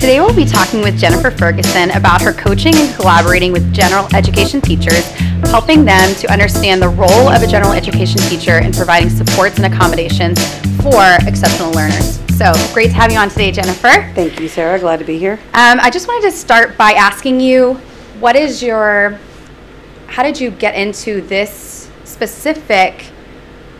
Today we'll be talking with Jennifer Ferguson about her coaching and collaborating with general education teachers, helping them to understand the role of a general education teacher in providing supports and accommodations for exceptional learners. So great to have you on today, Jennifer. Thank you, Sarah. Glad to be here. Um, I just wanted to start by asking you, what is your, how did you get into this specific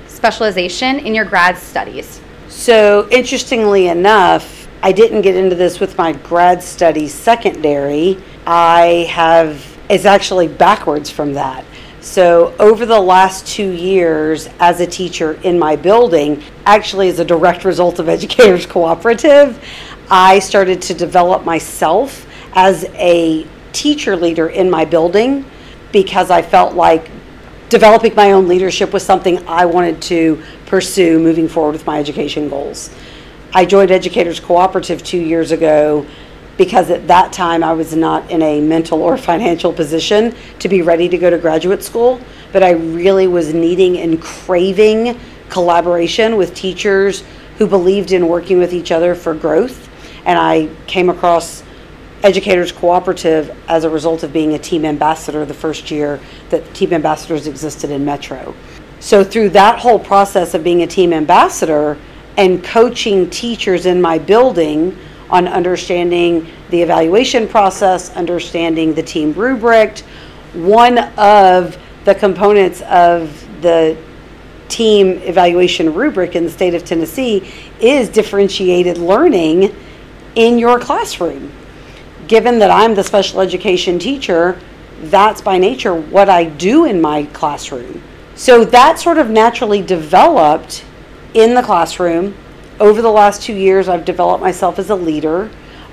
specialization in your grad studies? So, interestingly enough, I didn't get into this with my grad studies secondary. I have, it's actually backwards from that. So, over the last two years as a teacher in my building, actually, as a direct result of Educators Cooperative, I started to develop myself as a teacher leader in my building because I felt like developing my own leadership was something I wanted to pursue moving forward with my education goals. I joined Educators Cooperative two years ago because at that time I was not in a mental or financial position to be ready to go to graduate school, but I really was needing and craving collaboration with teachers who believed in working with each other for growth. And I came across Educators Cooperative as a result of being a team ambassador the first year that team ambassadors existed in Metro. So, through that whole process of being a team ambassador and coaching teachers in my building on understanding the evaluation process, understanding the team rubric, one of the components of the team evaluation rubric in the state of Tennessee is differentiated learning in your classroom given that I'm the special education teacher, that's by nature what I do in my classroom. So that sort of naturally developed in the classroom. Over the last two years, I've developed myself as a leader.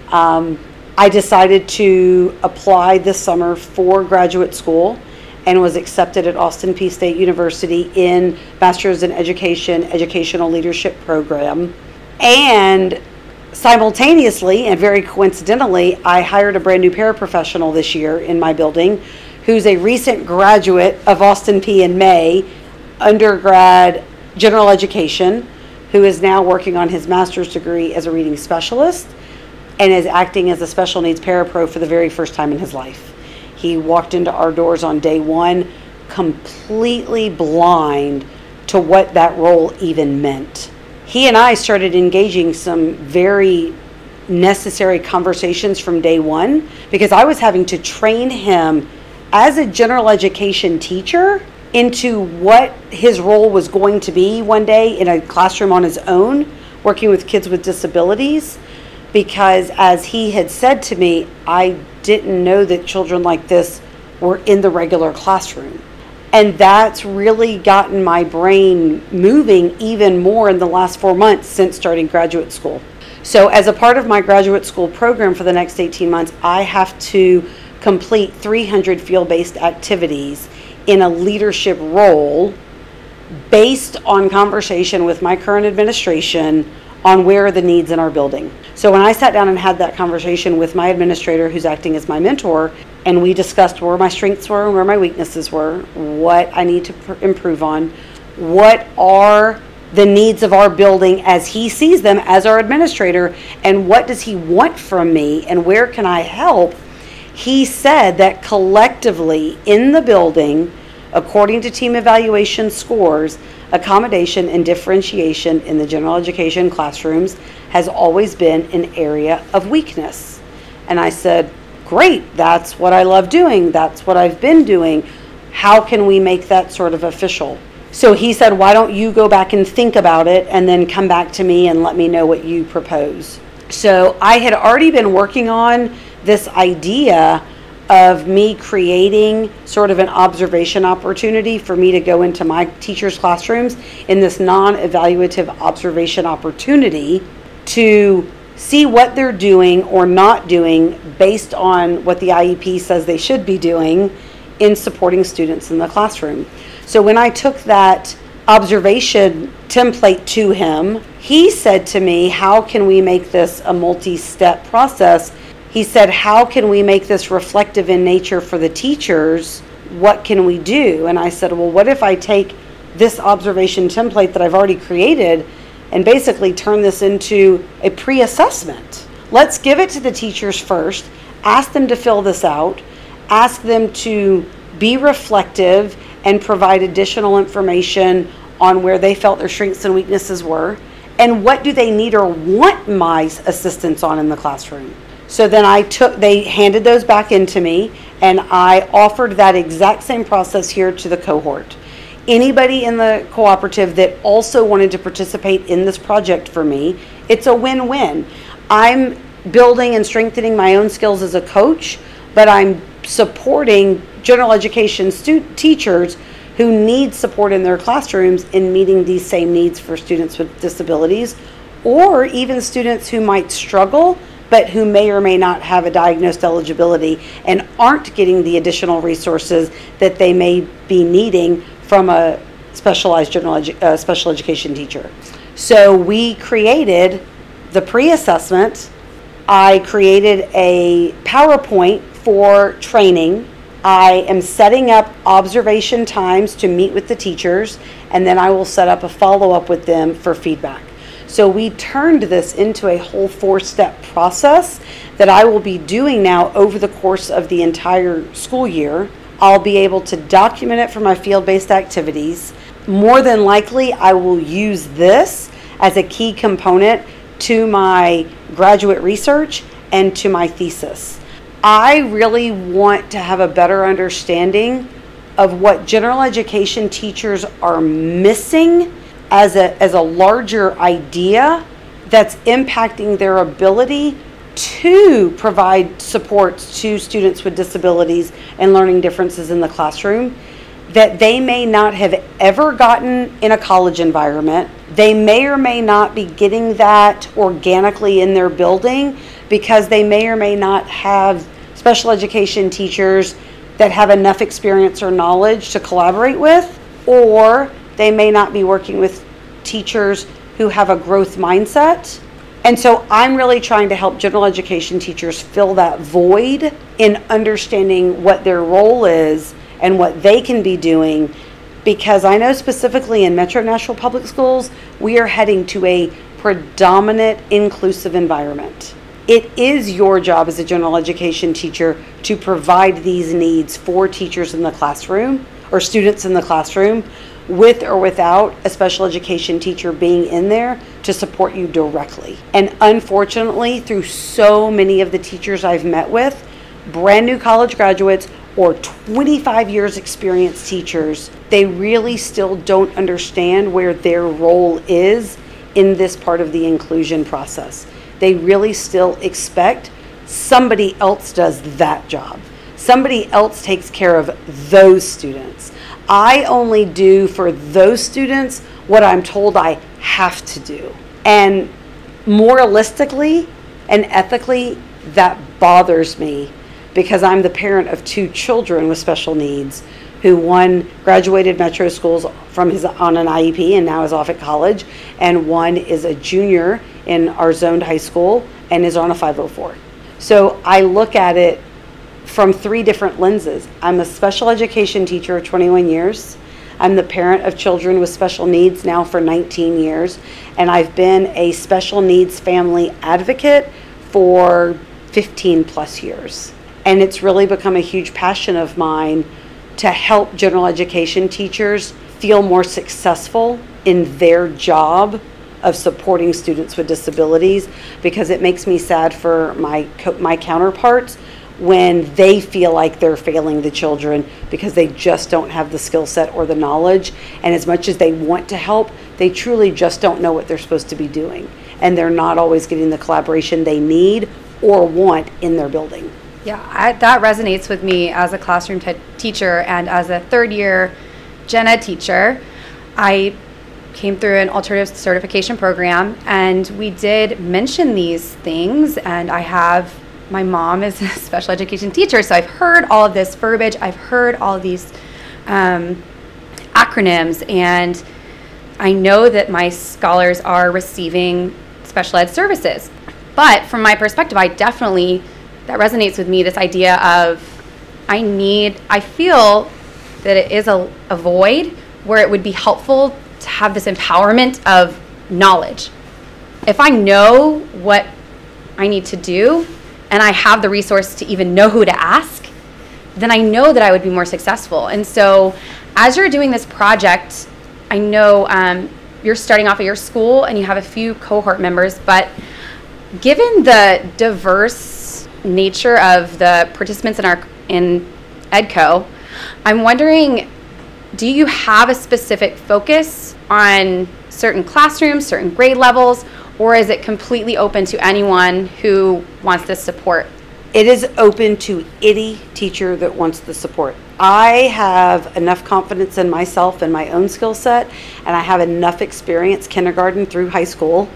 Um, I decided to apply this summer for graduate school and was accepted at Austin Peay State University in Master's in Education, Educational Leadership Program. And simultaneously and very coincidentally, I hired a brand new paraprofessional this year in my building who's a recent graduate of Austin Peay in May, undergrad general education, who is now working on his master's degree as a reading specialist and is acting as a special needs parapro for the very first time in his life. He walked into our doors on day one completely blind to what that role even meant he and I started engaging some very necessary conversations from day one because I was having to train him as a general education teacher into what his role was going to be one day in a classroom on his own, working with kids with disabilities. Because as he had said to me, I didn't know that children like this were in the regular classroom. And that's really gotten my brain moving even more in the last four months since starting graduate school. So, as a part of my graduate school program for the next 18 months, I have to complete 300 field based activities in a leadership role based on conversation with my current administration on where are the needs in our building. So when I sat down and had that conversation with my administrator who's acting as my mentor, and we discussed where my strengths were and where my weaknesses were, what I need to pr- improve on, what are the needs of our building as he sees them as our administrator, and what does he want from me, and where can I help? He said that collectively in the building, according to team evaluation scores, accommodation and differentiation in the general education classrooms has always been an area of weakness. And I said, Great, that's what I love doing, that's what I've been doing. How can we make that sort of official? So he said, Why don't you go back and think about it and then come back to me and let me know what you propose? So I had already been working on this idea of me creating sort of an observation opportunity for me to go into my teachers' classrooms in this non evaluative observation opportunity to see what they're doing or not doing based on what the IEP says they should be doing in supporting students in the classroom. So when I took that observation template to him, he said to me, How can we make this a multi step process? He said, How can we make this reflective in nature for the teachers? What can we do? And I said, Well, what if I take this observation template that I've already created and basically turn this into a pre assessment let's give it to the teachers first, ask them to fill this out, ask them to be reflective and provide additional information on where they felt their strengths and weaknesses were and what do they need or want my assistance on in the classroom. So then I took, they handed those back into me, and I offered that exact same process here to the cohort. Anybody in the cooperative that also wanted to participate in this project for me, it's a win win. I'm building and strengthening my own skills as a coach, but I'm supporting general education stu- teachers who need support in their classrooms in meeting these same needs for students with disabilities or even students who might struggle but who may or may not have a diagnosed eligibility and aren't getting the additional resources that they may be needing from a specialized general edu- uh, special education teacher. So we created the pre-assessment. I created a PowerPoint for training. I am setting up observation times to meet with the teachers, and then I will set up a follow-up with them for feedback. So we turned this into a whole four step process that I will be doing now over the course of the entire school year. I'll be able to document it for my field based activities. More than likely, I will use this as a key component to my graduate research and to my thesis. I really want to have a better understanding of what general education teachers are missing as a, as a larger idea that's impacting their ability to provide supports to students with disabilities and learning differences in the classroom that they may not have ever gotten in a college environment. They may or may not be getting that organically in their building because they may or may not have special education teachers that have enough experience or knowledge to collaborate with, or they may not be working with teachers who have a growth mindset. And so I'm really trying to help general education teachers fill that void in understanding what their role is and what they can be doing because I know specifically in Metro Nashville Public Schools, we are heading to a predominant inclusive environment. It is your job as a general education teacher to provide these needs for teachers in the classroom or students in the classroom with or without a special education teacher being in there to support you directly. And unfortunately, through so many of the teachers I've met with, brand new college graduates or 25 years experience teachers, they really still don't understand where their role is in this part of the inclusion process. They really still expect somebody else does that job. Somebody else takes care of those students. I only do for those students what I'm told I have to do. And moralistically and ethically, that bothers me because I'm the parent of two children with special needs who one graduated metro schools from his on an IEP and now is off at college and one is a junior in our zoned high school and is on a 504. So I look at it from three different lenses. I'm a special education teacher of 21 years. I'm the parent of children with special needs now for 19 years, and I've been a special needs family advocate for 15 plus years. And it's really become a huge passion of mine to help general education teachers feel more successful in their job of supporting students with disabilities because it makes me sad for my co- my counterparts when they feel like they're failing the children because they just don't have the skill set or the knowledge. And as much as they want to help, they truly just don't know what they're supposed to be doing. And they're not always getting the collaboration they need or want in their building. Yeah, I, that resonates with me as a classroom t- teacher and as a third year gen ed teacher. I came through an alternative certification program and we did mention these things and I have my mom is a special education teacher, so I've heard all of this verbiage, I've heard all these um, acronyms, and I know that my scholars are receiving special ed services. But from my perspective, I definitely, that resonates with me this idea of I need, I feel that it is a, a void where it would be helpful to have this empowerment of knowledge. If I know what I need to do and I have the resource to even know who to ask, then I know that I would be more successful. And so, as you're doing this project, I know um, you're starting off at your school and you have a few cohort members, but given the diverse nature of the participants in our in EDCO, I'm wondering do you have a specific focus on certain classrooms, certain grade levels, or is it completely open to anyone who wants this support? It is open to any teacher that wants the support. I have enough confidence in myself and my own skill set, and I have enough experience, kindergarten through high school,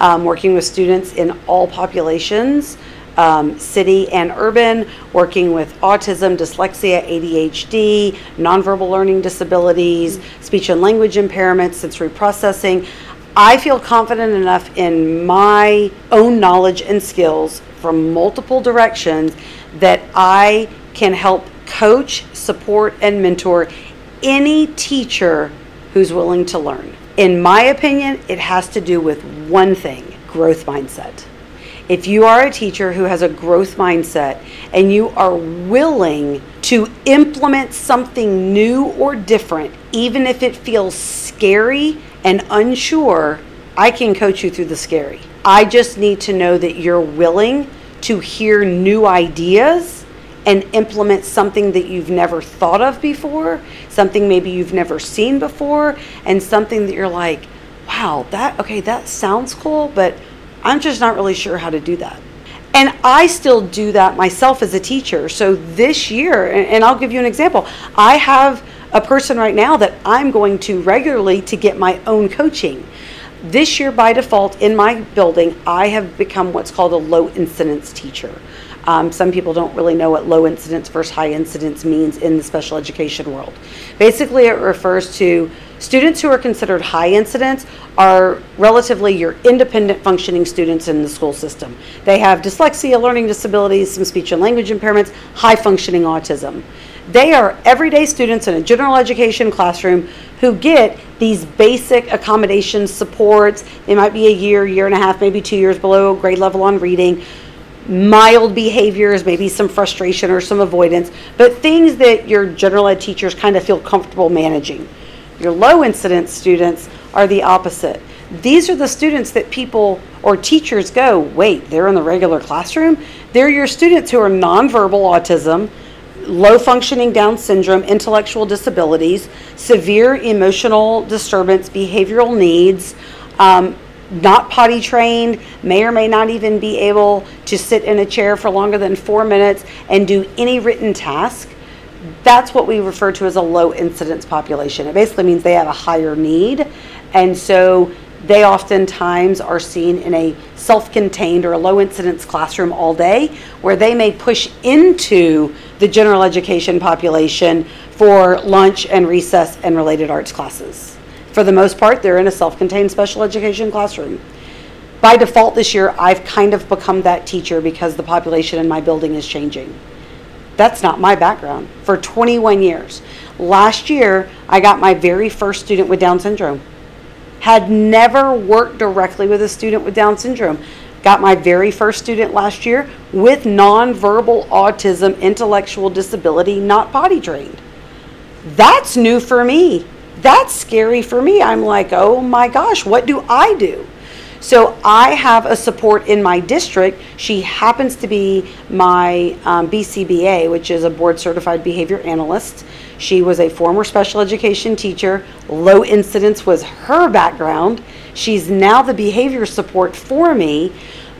um, working with students in all populations, um, city and urban, working with autism, dyslexia, ADHD, nonverbal learning disabilities, speech and language impairments, sensory processing. I feel confident enough in my own knowledge and skills from multiple directions that I can help coach, support, and mentor any teacher who's willing to learn. In my opinion, it has to do with one thing growth mindset. If you are a teacher who has a growth mindset and you are willing to implement something new or different, even if it feels scary and unsure, I can coach you through the scary. I just need to know that you're willing to hear new ideas and implement something that you've never thought of before, something maybe you've never seen before, and something that you're like, wow, that, okay, that sounds cool, but I'm just not really sure how to do that. And I still do that myself as a teacher. So this year, and I'll give you an example, I have a person right now that I'm going to regularly to get my own coaching. This year, by default, in my building, I have become what's called a low incidence teacher. Um, some people don't really know what low incidence versus high incidence means in the special education world. Basically, it refers to students who are considered high incidence are relatively your independent functioning students in the school system. They have dyslexia, learning disabilities, some speech and language impairments, high functioning autism. They are everyday students in a general education classroom who get these basic accommodations, supports. They might be a year, year and a half, maybe two years below grade level on reading mild behaviors, maybe some frustration or some avoidance, but things that your general ed teachers kind of feel comfortable managing. Your low incidence students are the opposite. These are the students that people or teachers go, wait, they're in the regular classroom? They're your students who are nonverbal autism, low functioning Down syndrome, intellectual disabilities, severe emotional disturbance, behavioral needs, um, not potty trained, may or may not even be able to sit in a chair for longer than four minutes and do any written task. That's what we refer to as a low incidence population. It basically means they have a higher need. And so they oftentimes are seen in a self contained or a low incidence classroom all day, where they may push into the general education population for lunch and recess and related arts classes. For the most part, they're in a self contained special education classroom. By default, this year, I've kind of become that teacher because the population in my building is changing. That's not my background for 21 years. Last year, I got my very first student with Down syndrome. Had never worked directly with a student with Down syndrome. Got my very first student last year with nonverbal autism, intellectual disability, not potty trained. That's new for me that's scary for me. I'm like, oh my gosh, what do I do? So I have a support in my district. She happens to be my um, BCBA, which is a board certified behavior analyst. She was a former special education teacher. Low incidence was her background. She's now the behavior support for me.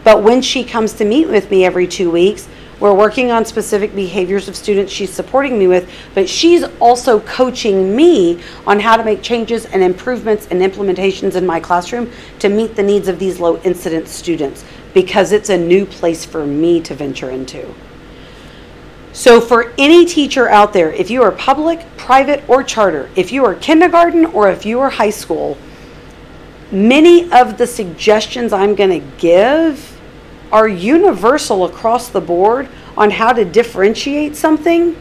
But when she comes to meet with me every two weeks, we're working on specific behaviors of students she's supporting me with, but she's also coaching me on how to make changes and improvements and implementations in my classroom to meet the needs of these low incidence students because it's a new place for me to venture into. So, for any teacher out there, if you are public, private, or charter, if you are kindergarten or if you are high school, many of the suggestions I'm going to give are universal across the board on how to differentiate something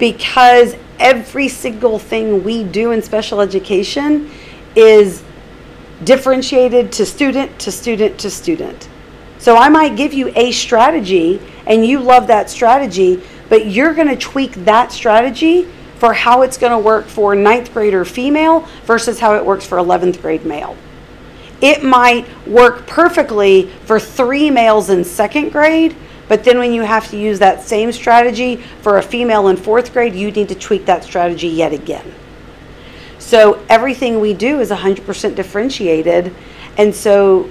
because every single thing we do in special education is differentiated to student to student to student. So I might give you a strategy and you love that strategy, but you're going to tweak that strategy for how it's going to work for ninth grader female versus how it works for 11th grade male. It might work perfectly for three males in second grade, but then when you have to use that same strategy for a female in fourth grade, you need to tweak that strategy yet again. So everything we do is 100% differentiated. And so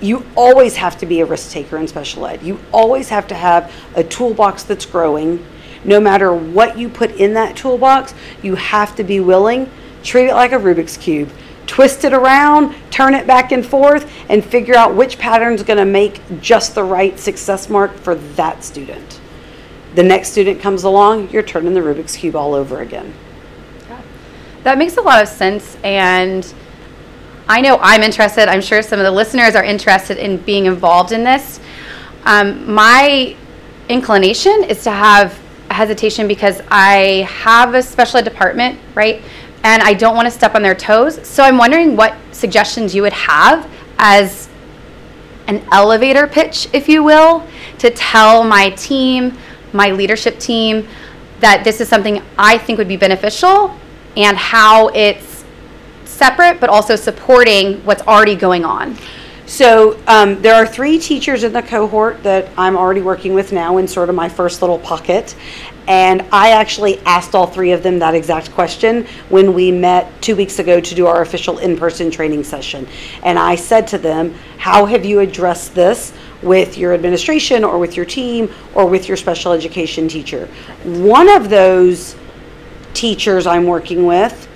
you always have to be a risk taker in special ed. You always have to have a toolbox that's growing. No matter what you put in that toolbox, you have to be willing. Treat it like a Rubik's Cube twist it around, turn it back and forth, and figure out which pattern is going to make just the right success mark for that student. The next student comes along, you're turning the Rubik's Cube all over again. Yeah. That makes a lot of sense. And I know I'm interested. I'm sure some of the listeners are interested in being involved in this. Um, my inclination is to have hesitation because I have a special ed department, right? And I don't want to step on their toes. So I'm wondering what suggestions you would have as an elevator pitch, if you will, to tell my team, my leadership team, that this is something I think would be beneficial and how it's separate but also supporting what's already going on. So um, there are three teachers in the cohort that I'm already working with now in sort of my first little pocket. And I actually asked all three of them that exact question when we met two weeks ago to do our official in person training session. And I said to them, How have you addressed this with your administration or with your team or with your special education teacher? One of those teachers I'm working with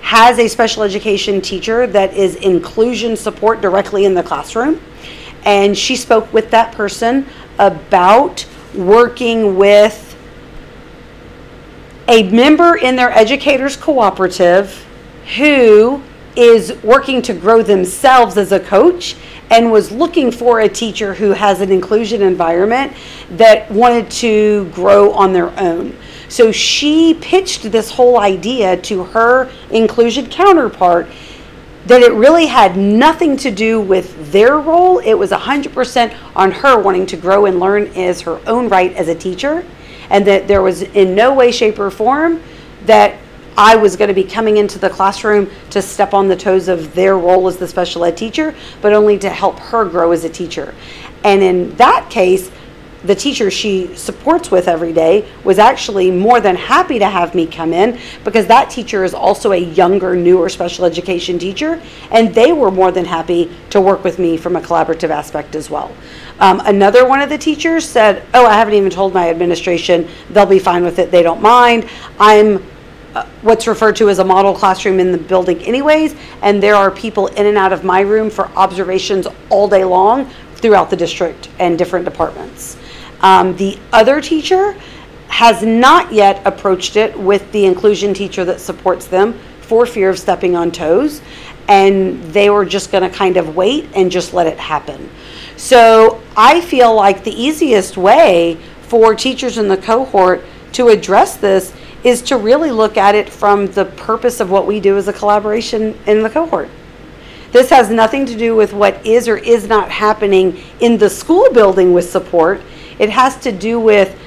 has a special education teacher that is inclusion support directly in the classroom. And she spoke with that person about working with a member in their educators cooperative who is working to grow themselves as a coach and was looking for a teacher who has an inclusion environment that wanted to grow on their own. So she pitched this whole idea to her inclusion counterpart that it really had nothing to do with their role. It was 100% on her wanting to grow and learn as her own right as a teacher, and that there was in no way, shape, or form that I was going to be coming into the classroom to step on the toes of their role as the special ed teacher, but only to help her grow as a teacher. And in that case, the teacher she supports with every day was actually more than happy to have me come in because that teacher is also a younger, newer special education teacher, and they were more than happy to work with me from a collaborative aspect as well. Um, another one of the teachers said, Oh, I haven't even told my administration, they'll be fine with it, they don't mind. I'm uh, what's referred to as a model classroom in the building, anyways, and there are people in and out of my room for observations all day long throughout the district and different departments. Um, the other teacher has not yet approached it with the inclusion teacher that supports them for fear of stepping on toes. And they were just going to kind of wait and just let it happen. So I feel like the easiest way for teachers in the cohort to address this is to really look at it from the purpose of what we do as a collaboration in the cohort. This has nothing to do with what is or is not happening in the school building with support. It has to do with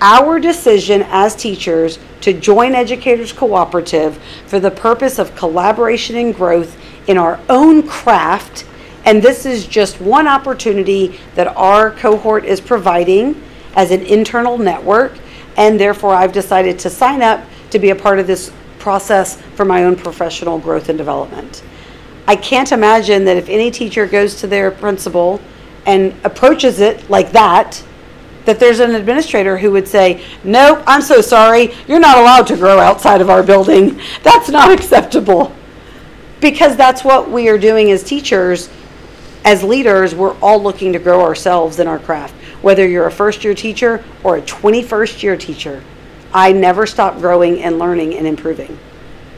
our decision as teachers to join Educators Cooperative for the purpose of collaboration and growth in our own craft. And this is just one opportunity that our cohort is providing as an internal network. And therefore, I've decided to sign up to be a part of this process for my own professional growth and development. I can't imagine that if any teacher goes to their principal and approaches it like that, that there's an administrator who would say, Nope, I'm so sorry, you're not allowed to grow outside of our building. That's not acceptable. Because that's what we are doing as teachers, as leaders, we're all looking to grow ourselves in our craft. Whether you're a first year teacher or a 21st year teacher, I never stop growing and learning and improving.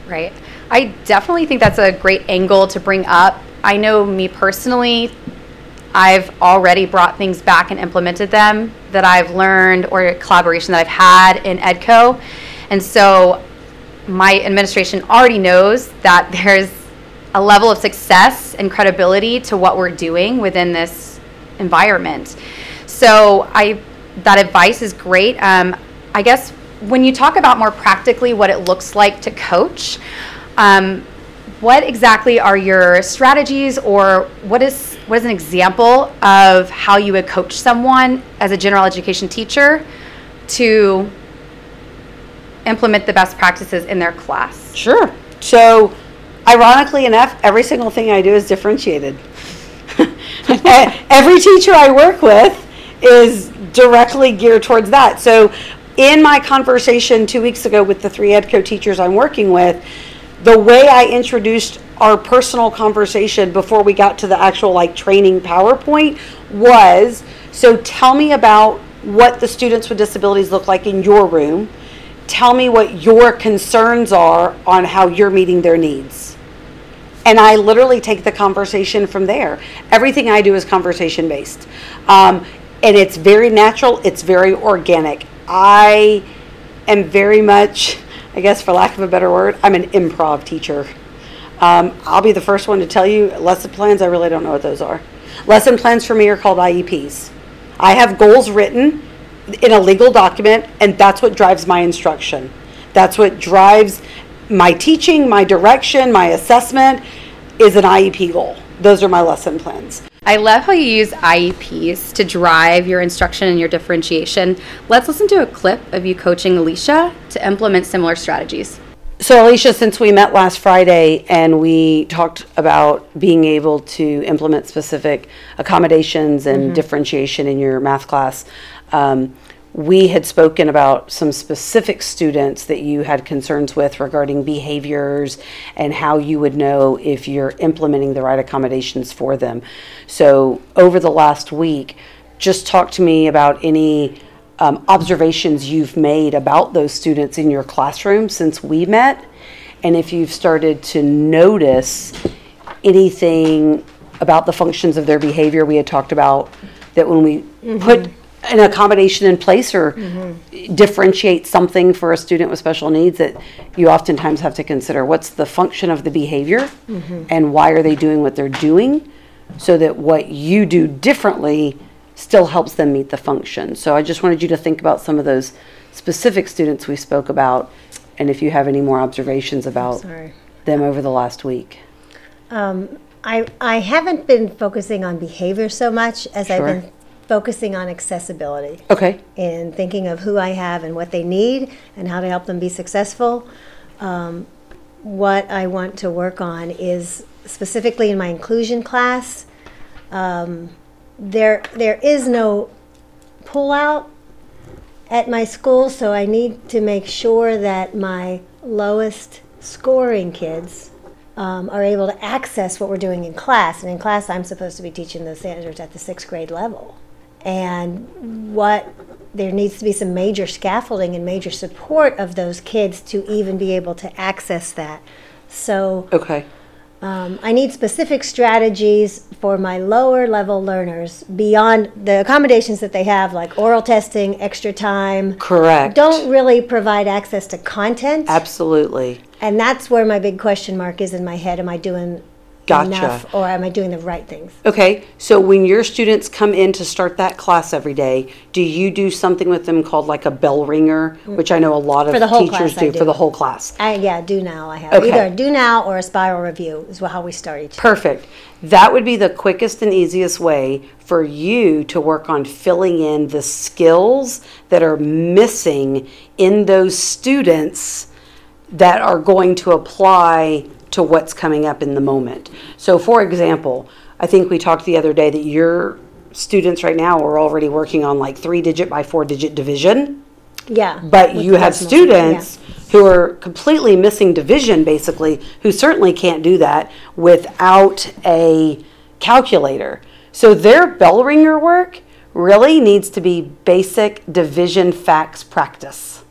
Right. I definitely think that's a great angle to bring up. I know me personally, I've already brought things back and implemented them that I've learned or collaboration that I've had in EDCO. And so my administration already knows that there's a level of success and credibility to what we're doing within this environment. So I that advice is great. Um, I guess when you talk about more practically what it looks like to coach, um, what exactly are your strategies, or what is what is an example of how you would coach someone as a general education teacher to implement the best practices in their class? Sure. So, ironically enough, every single thing I do is differentiated. every teacher I work with is directly geared towards that. So, in my conversation two weeks ago with the three EdCo teachers I'm working with, the way I introduced our personal conversation before we got to the actual like training PowerPoint was so tell me about what the students with disabilities look like in your room. Tell me what your concerns are on how you're meeting their needs. And I literally take the conversation from there. Everything I do is conversation based. Um, and it's very natural, it's very organic. I am very much, I guess for lack of a better word, I'm an improv teacher. Um, I'll be the first one to tell you lesson plans, I really don't know what those are. Lesson plans for me are called IEPs. I have goals written in a legal document, and that's what drives my instruction. That's what drives my teaching, my direction, my assessment is an IEP goal. Those are my lesson plans. I love how you use IEPs to drive your instruction and your differentiation. Let's listen to a clip of you coaching Alicia to implement similar strategies. So, Alicia, since we met last Friday and we talked about being able to implement specific accommodations and mm-hmm. differentiation in your math class, um, we had spoken about some specific students that you had concerns with regarding behaviors and how you would know if you're implementing the right accommodations for them. So, over the last week, just talk to me about any um, observations you've made about those students in your classroom since we met, and if you've started to notice anything about the functions of their behavior. We had talked about that when we mm-hmm. put an accommodation in place or mm-hmm. differentiate something for a student with special needs that you oftentimes have to consider what's the function of the behavior mm-hmm. and why are they doing what they're doing so that what you do differently still helps them meet the function. So I just wanted you to think about some of those specific students we spoke about and if you have any more observations about them over the last week. Um, I, I haven't been focusing on behavior so much as I've been focusing on accessibility Okay. and thinking of who I have and what they need and how to help them be successful. Um, what I want to work on is specifically in my inclusion class. Um, there there is no pullout at my school, so I need to make sure that my lowest scoring kids um, are able to access what we're doing in class. And in class, I'm supposed to be teaching the standards at the sixth grade level and what there needs to be some major scaffolding and major support of those kids to even be able to access that. So Okay. um, I need specific strategies for my lower level learners beyond the accommodations that they have, like oral testing, extra time. Correct. Don't really provide access to content. Absolutely. And that's where my big question mark is in my head. Am I doing Gotcha. enough or am I doing the right things? Okay, so when your students come in to start that class every day, do you do something with them called like a bell ringer, mm. which I know a lot of For the whole teachers class, I do for do. the whole class? I, yeah, do now I have Okay. either a do now or a spiral review is how we start each. Perfect. That would be the quickest and easiest way for you to work on filling in the skills that are missing in those students that are going to apply to what's coming up in the moment. So, for example, I think we talked the other day that your students right now are already working on like three digit by four digit division. Yeah. But you have students who are completely missing division, basically, who certainly can't do that without a calculator. So their bell ringer work really needs to be basic division facts practice.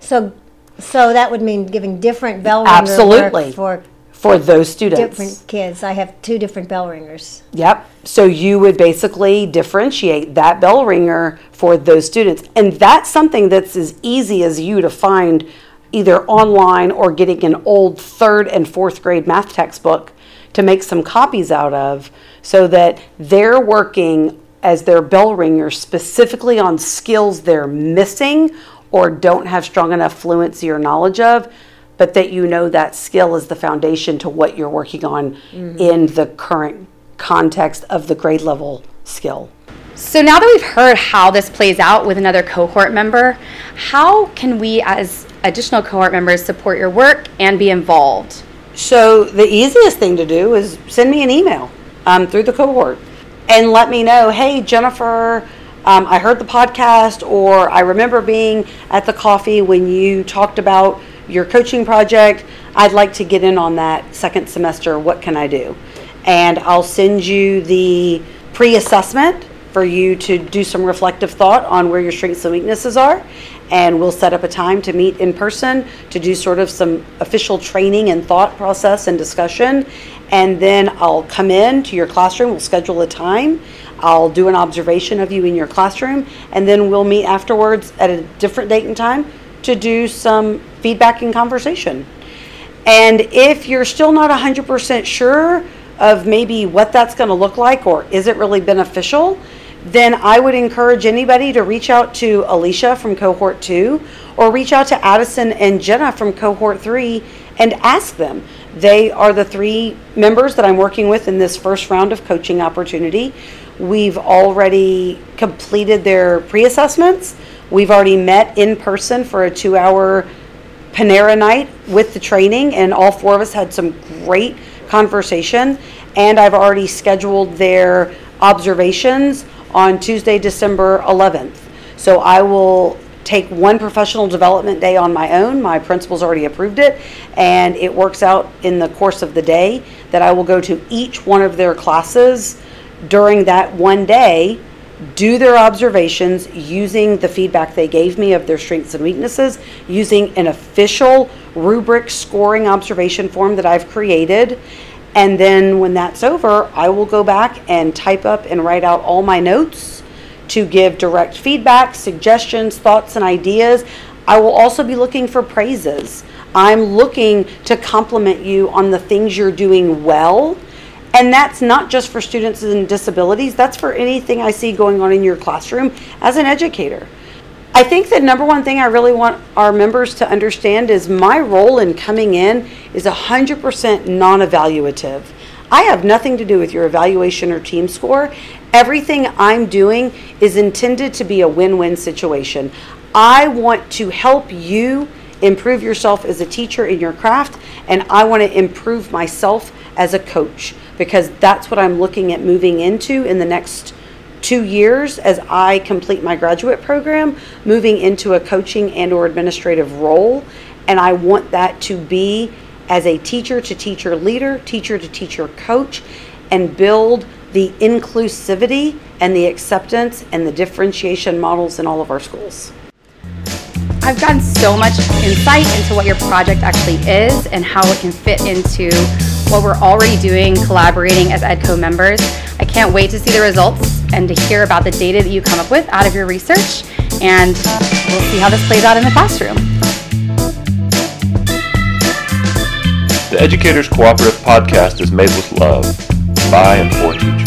So, so that would mean giving different bell ringer Absolutely. work for For those students. different kids. I have two different bell ringers. Yep. So you would basically differentiate that bell ringer for those students. And that's something that's as easy as you to find either online or getting an old third and fourth grade math textbook to make some copies out of so that they're working as their bell ringer specifically on skills they're missing or don't have strong enough fluency or knowledge of, but that you know that skill is the foundation to what you're working on in the current context of the grade level skill. So now that we've heard how this plays out with another cohort member, how can we as additional cohort members support your work and be involved? So the easiest thing to do is send me an email um, through the cohort and let me know, hey, Jennifer, um, I heard the podcast, or I remember being at the coffee when you talked about your coaching project. I'd like to get in on that second semester. What can I do? And I'll send you the pre assessment for you to do some reflective thought on where your strengths and weaknesses are. And we'll set up a time to meet in person to do sort of some official training and thought process and discussion. And then I'll come in to your classroom, we'll schedule a time. I'll do an observation of you in your classroom, and then we'll meet afterwards at a different date and time to do some feedback and conversation. And if you're still not 100% sure of maybe what that's going to look like or is it really beneficial, then I would encourage anybody to reach out to Alicia from cohort 2 or reach out to Addison and Jenna from cohort 3 and ask them. They are the three members that I'm working with in this first round of coaching opportunity. We've already completed their pre assessments. We've already met in person for a two hour Panera night with the training, and all four of us had some great conversation. And I've already scheduled their observations on Tuesday, December 11th. So I will take one professional development day on my own. My principal's already approved it, and it works out in the course of the day that I will go to each one of their classes during that one day do their observations using the feedback they gave me of their strengths and weaknesses, using an official rubric scoring observation form that I've created. And then when that's over, I will go back and type up and write out all my notes to give direct feedback, suggestions, thoughts, and ideas. I will also be looking for praises. I'm looking to compliment you on the things you're doing well and that's not just for students with disabilities, that's for anything I see going on in your classroom as an educator. I think the number one thing I really want our members to understand is my role in coming in is 100% non evaluative. I have nothing to do with your evaluation or team score. Everything I'm doing is intended to be a win win situation. I want to help you improve yourself as a teacher in your craft, and I want to improve myself as a coach because that's what I'm looking at moving into in the next two years as I complete my graduate program, moving into a coaching and or administrative role. And I want that to be as a teacher to teacher leader, teacher to teacher coach, and build the inclusivity and the acceptance and the differentiation models in all of our schools. I've gotten so much insight into what your project actually is and how it can fit into what we're already doing collaborating as EDCO members. I can't wait to see the results and to hear about the data that you come up with out of your research, and we'll see how this plays out in the classroom. The Educators Cooperative Podcast is made with love by and for teachers.